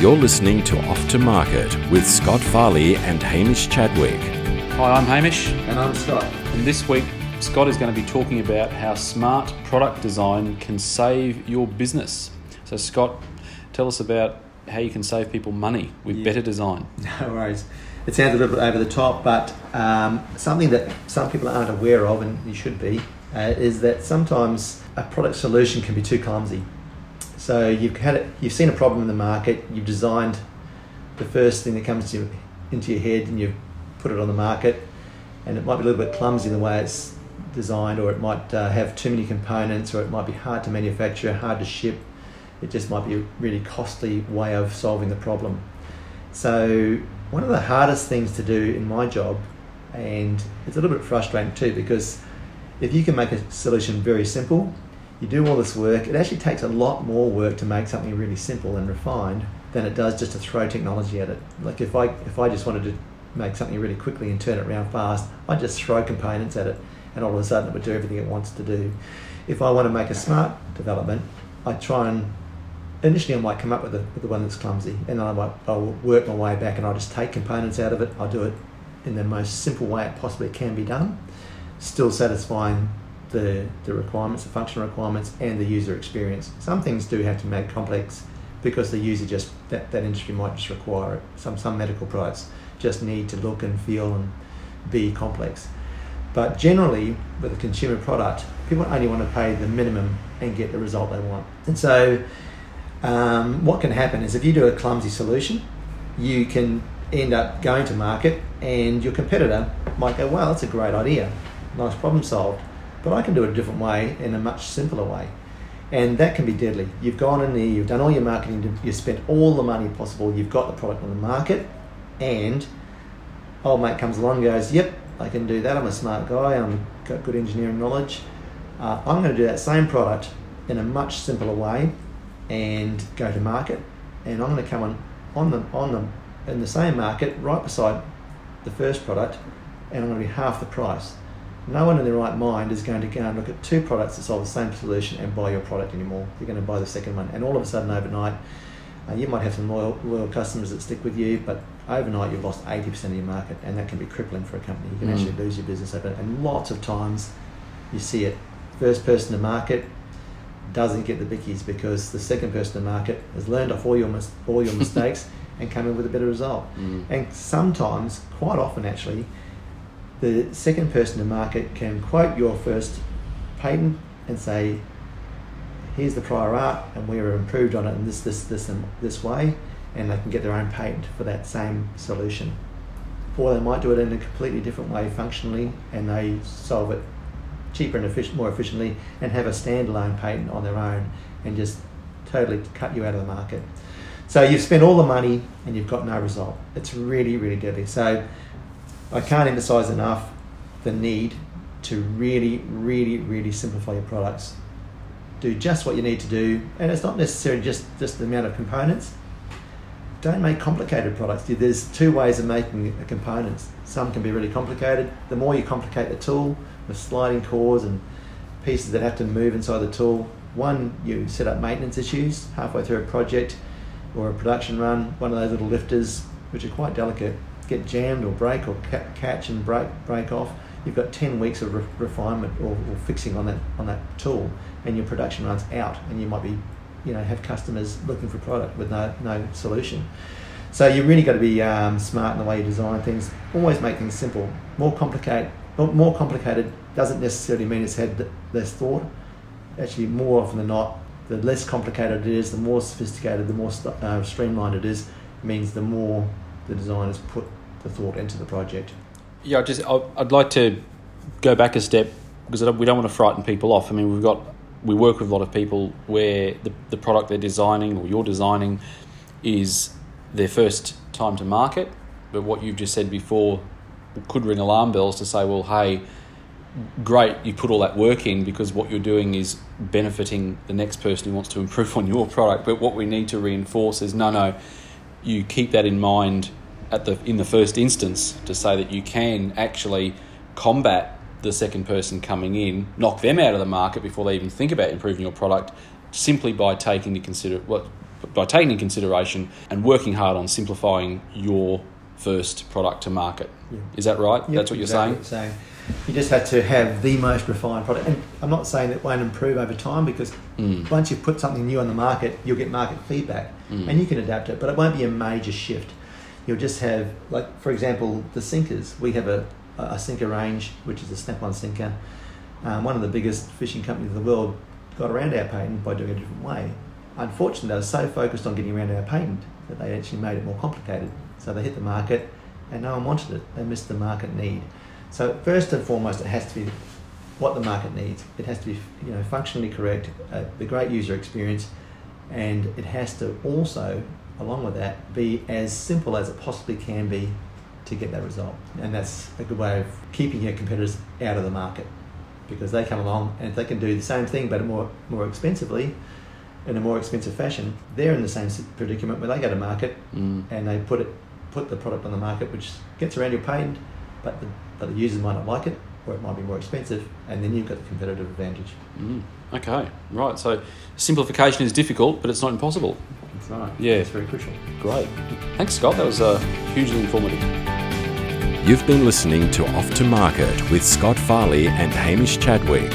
You're listening to Off to Market with Scott Farley and Hamish Chadwick. Hi, I'm Hamish, And I'm Scott. and this week Scott is going to be talking about how smart product design can save your business. So, Scott, tell us about how you can save people money with Yeah. better design. No worries. It sounds a little bit over the top, but um, something that some people aren't aware of, and you should be, uh, is that sometimes a product solution can be too clumsy. So you've had it, you've seen a problem in the market, you've designed the first thing that comes to, into your head, and you've put it on the market, and it might be a little bit clumsy in the way it's designed, or it might uh, have too many components, or it might be hard to manufacture, hard to ship. It just might be a really costly way of solving the problem. So one of the hardest things to do in my job, and it's a little bit frustrating too, because if you can make a solution very simple, you do all this work. It actually takes a lot more work to make something really simple and refined than it does just to throw technology at it. Like if I if I just wanted to make something really quickly and turn it around fast, I'd just throw components at it, and all of a sudden it would do everything it wants to do. If I want to make a smart development, I try and initially I might come up with the, with the one that's clumsy, and then I might I'll work my way back, and I'll just take components out of it. I'll do it in the most simple way it possibly can be done, still satisfying the the requirements, the functional requirements, and the user experience. Some things do have to make complex because the user just that, that industry might just require it. Some some medical products just need to look and feel and be complex. But generally, with a consumer product, people only want to pay the minimum and get the result they want. And so, um, what can happen is if you do a clumsy solution, you can end up going to market, and your competitor might go, "Well, that's a great idea, nice problem solved, but I can do it a different way in a much simpler way." And that can be deadly. You've gone in there, you've done all your marketing, you've spent all the money possible, you've got the product on the market, and old mate comes along and goes, Yep, I can do that. I'm a smart guy. I've got good engineering knowledge. Uh, I'm going to do that same product in a much simpler way and go to market. And I'm going to come on on the on the in the same market right beside the first product, and I'm going to be half the price. No one in their right mind is going to go and look at two products that solve the same solution and buy your product anymore. You're going to buy the second one, and all of a sudden, overnight, uh, you might have some loyal, loyal customers that stick with you, but overnight you've lost 80% of your market, and that can be crippling for a company. You can Mm. actually lose your business over it. And lots of times you see it. First person to market doesn't get the bickies because the second person to market has learned off all your, mis- all your mistakes and come in with a better result. Mm. And sometimes, quite often actually, the second person to market can quote your first patent and say, here's the prior art and we're improved on it in this, this, this, and this way, and they can get their own patent for that same solution. Or they might do it in a completely different way functionally and they solve it cheaper and efficient, more efficiently and have a standalone patent on their own and just totally cut you out of the market. So you've spent all the money and you've got no result. It's really, really deadly. So I can't emphasize enough the need to really, really, really simplify your products. Do just what you need to do, and it's not necessarily just, just the amount of components. Don't make complicated products. There's two ways of making components. Some can be really complicated. The more you complicate the tool with sliding cores and pieces that have to move inside the tool, one, you set up maintenance issues halfway through a project or a production run. One of those little lifters, which are quite delicate, get jammed or break or ca- catch and break break off. You've got ten weeks of re- refinement or, or fixing on that on that tool, and your production runs out, and you might be, you know, have customers looking for product with no no solution. So you really got to be um, smart in the way you design things. Always make things simple. More complicated, more complicated doesn't necessarily mean it's had less thought. Actually, more often than not, the less complicated it is, the more sophisticated, the more st- uh, streamlined it is, means the more the designers put the thought into the project. Yeah, I just I'd like to go back a step because we don't want to frighten people off. I mean, we've got we work with a lot of people where the, the product they're designing or you're designing is their first time to market, but what you've just said before could ring alarm bells to say, well, hey, great, you put all that work in because what you're doing is benefiting the next person who wants to improve on your product. But what we need to reinforce is no, no, you keep that in mind at the in the first instance to say that you can actually combat the second person coming in, knock them out of the market before they even think about improving your product, simply by taking into consider what by taking in consideration and working hard on simplifying your first product to market. Yeah. Is that right? Yep, That's what you're exactly. saying? So you just have to have the most refined product. And I'm not saying it won't improve over time because Mm. once you put something new on the market, you'll get market feedback Mm. and you can adapt it, but it won't be a major shift. You'll just have, like, for example, the sinkers. We have a, a sinker range, which is a snap on sinker. Um, one of the biggest fishing companies in the world got around our patent by doing it a different way. Unfortunately, they were so focused on getting around our patent that they actually made it more complicated. So they hit the market and no one wanted it. They missed the market need. So first and foremost, it has to be what the market needs. It has to be you know functionally correct, uh, the great user experience, and it has to also, along with that, be as simple as it possibly can be to get that result. And that's a good way of keeping your competitors out of the market because they come along and if they can do the same thing but more more expensively in a more expensive fashion, they're in the same predicament where they go to market Mm. and they put it put the product on the market which gets around your patent, but the, but the users might not like it or it might be more expensive, and then you've got the competitive advantage. Mm. Okay, right. So simplification is difficult, but it's not impossible. That's right. Yeah. it's very crucial. Great. Thanks, Scott. That was uh, hugely informative. You've been listening to Off to Market with Scott Farley and Hamish Chadwick.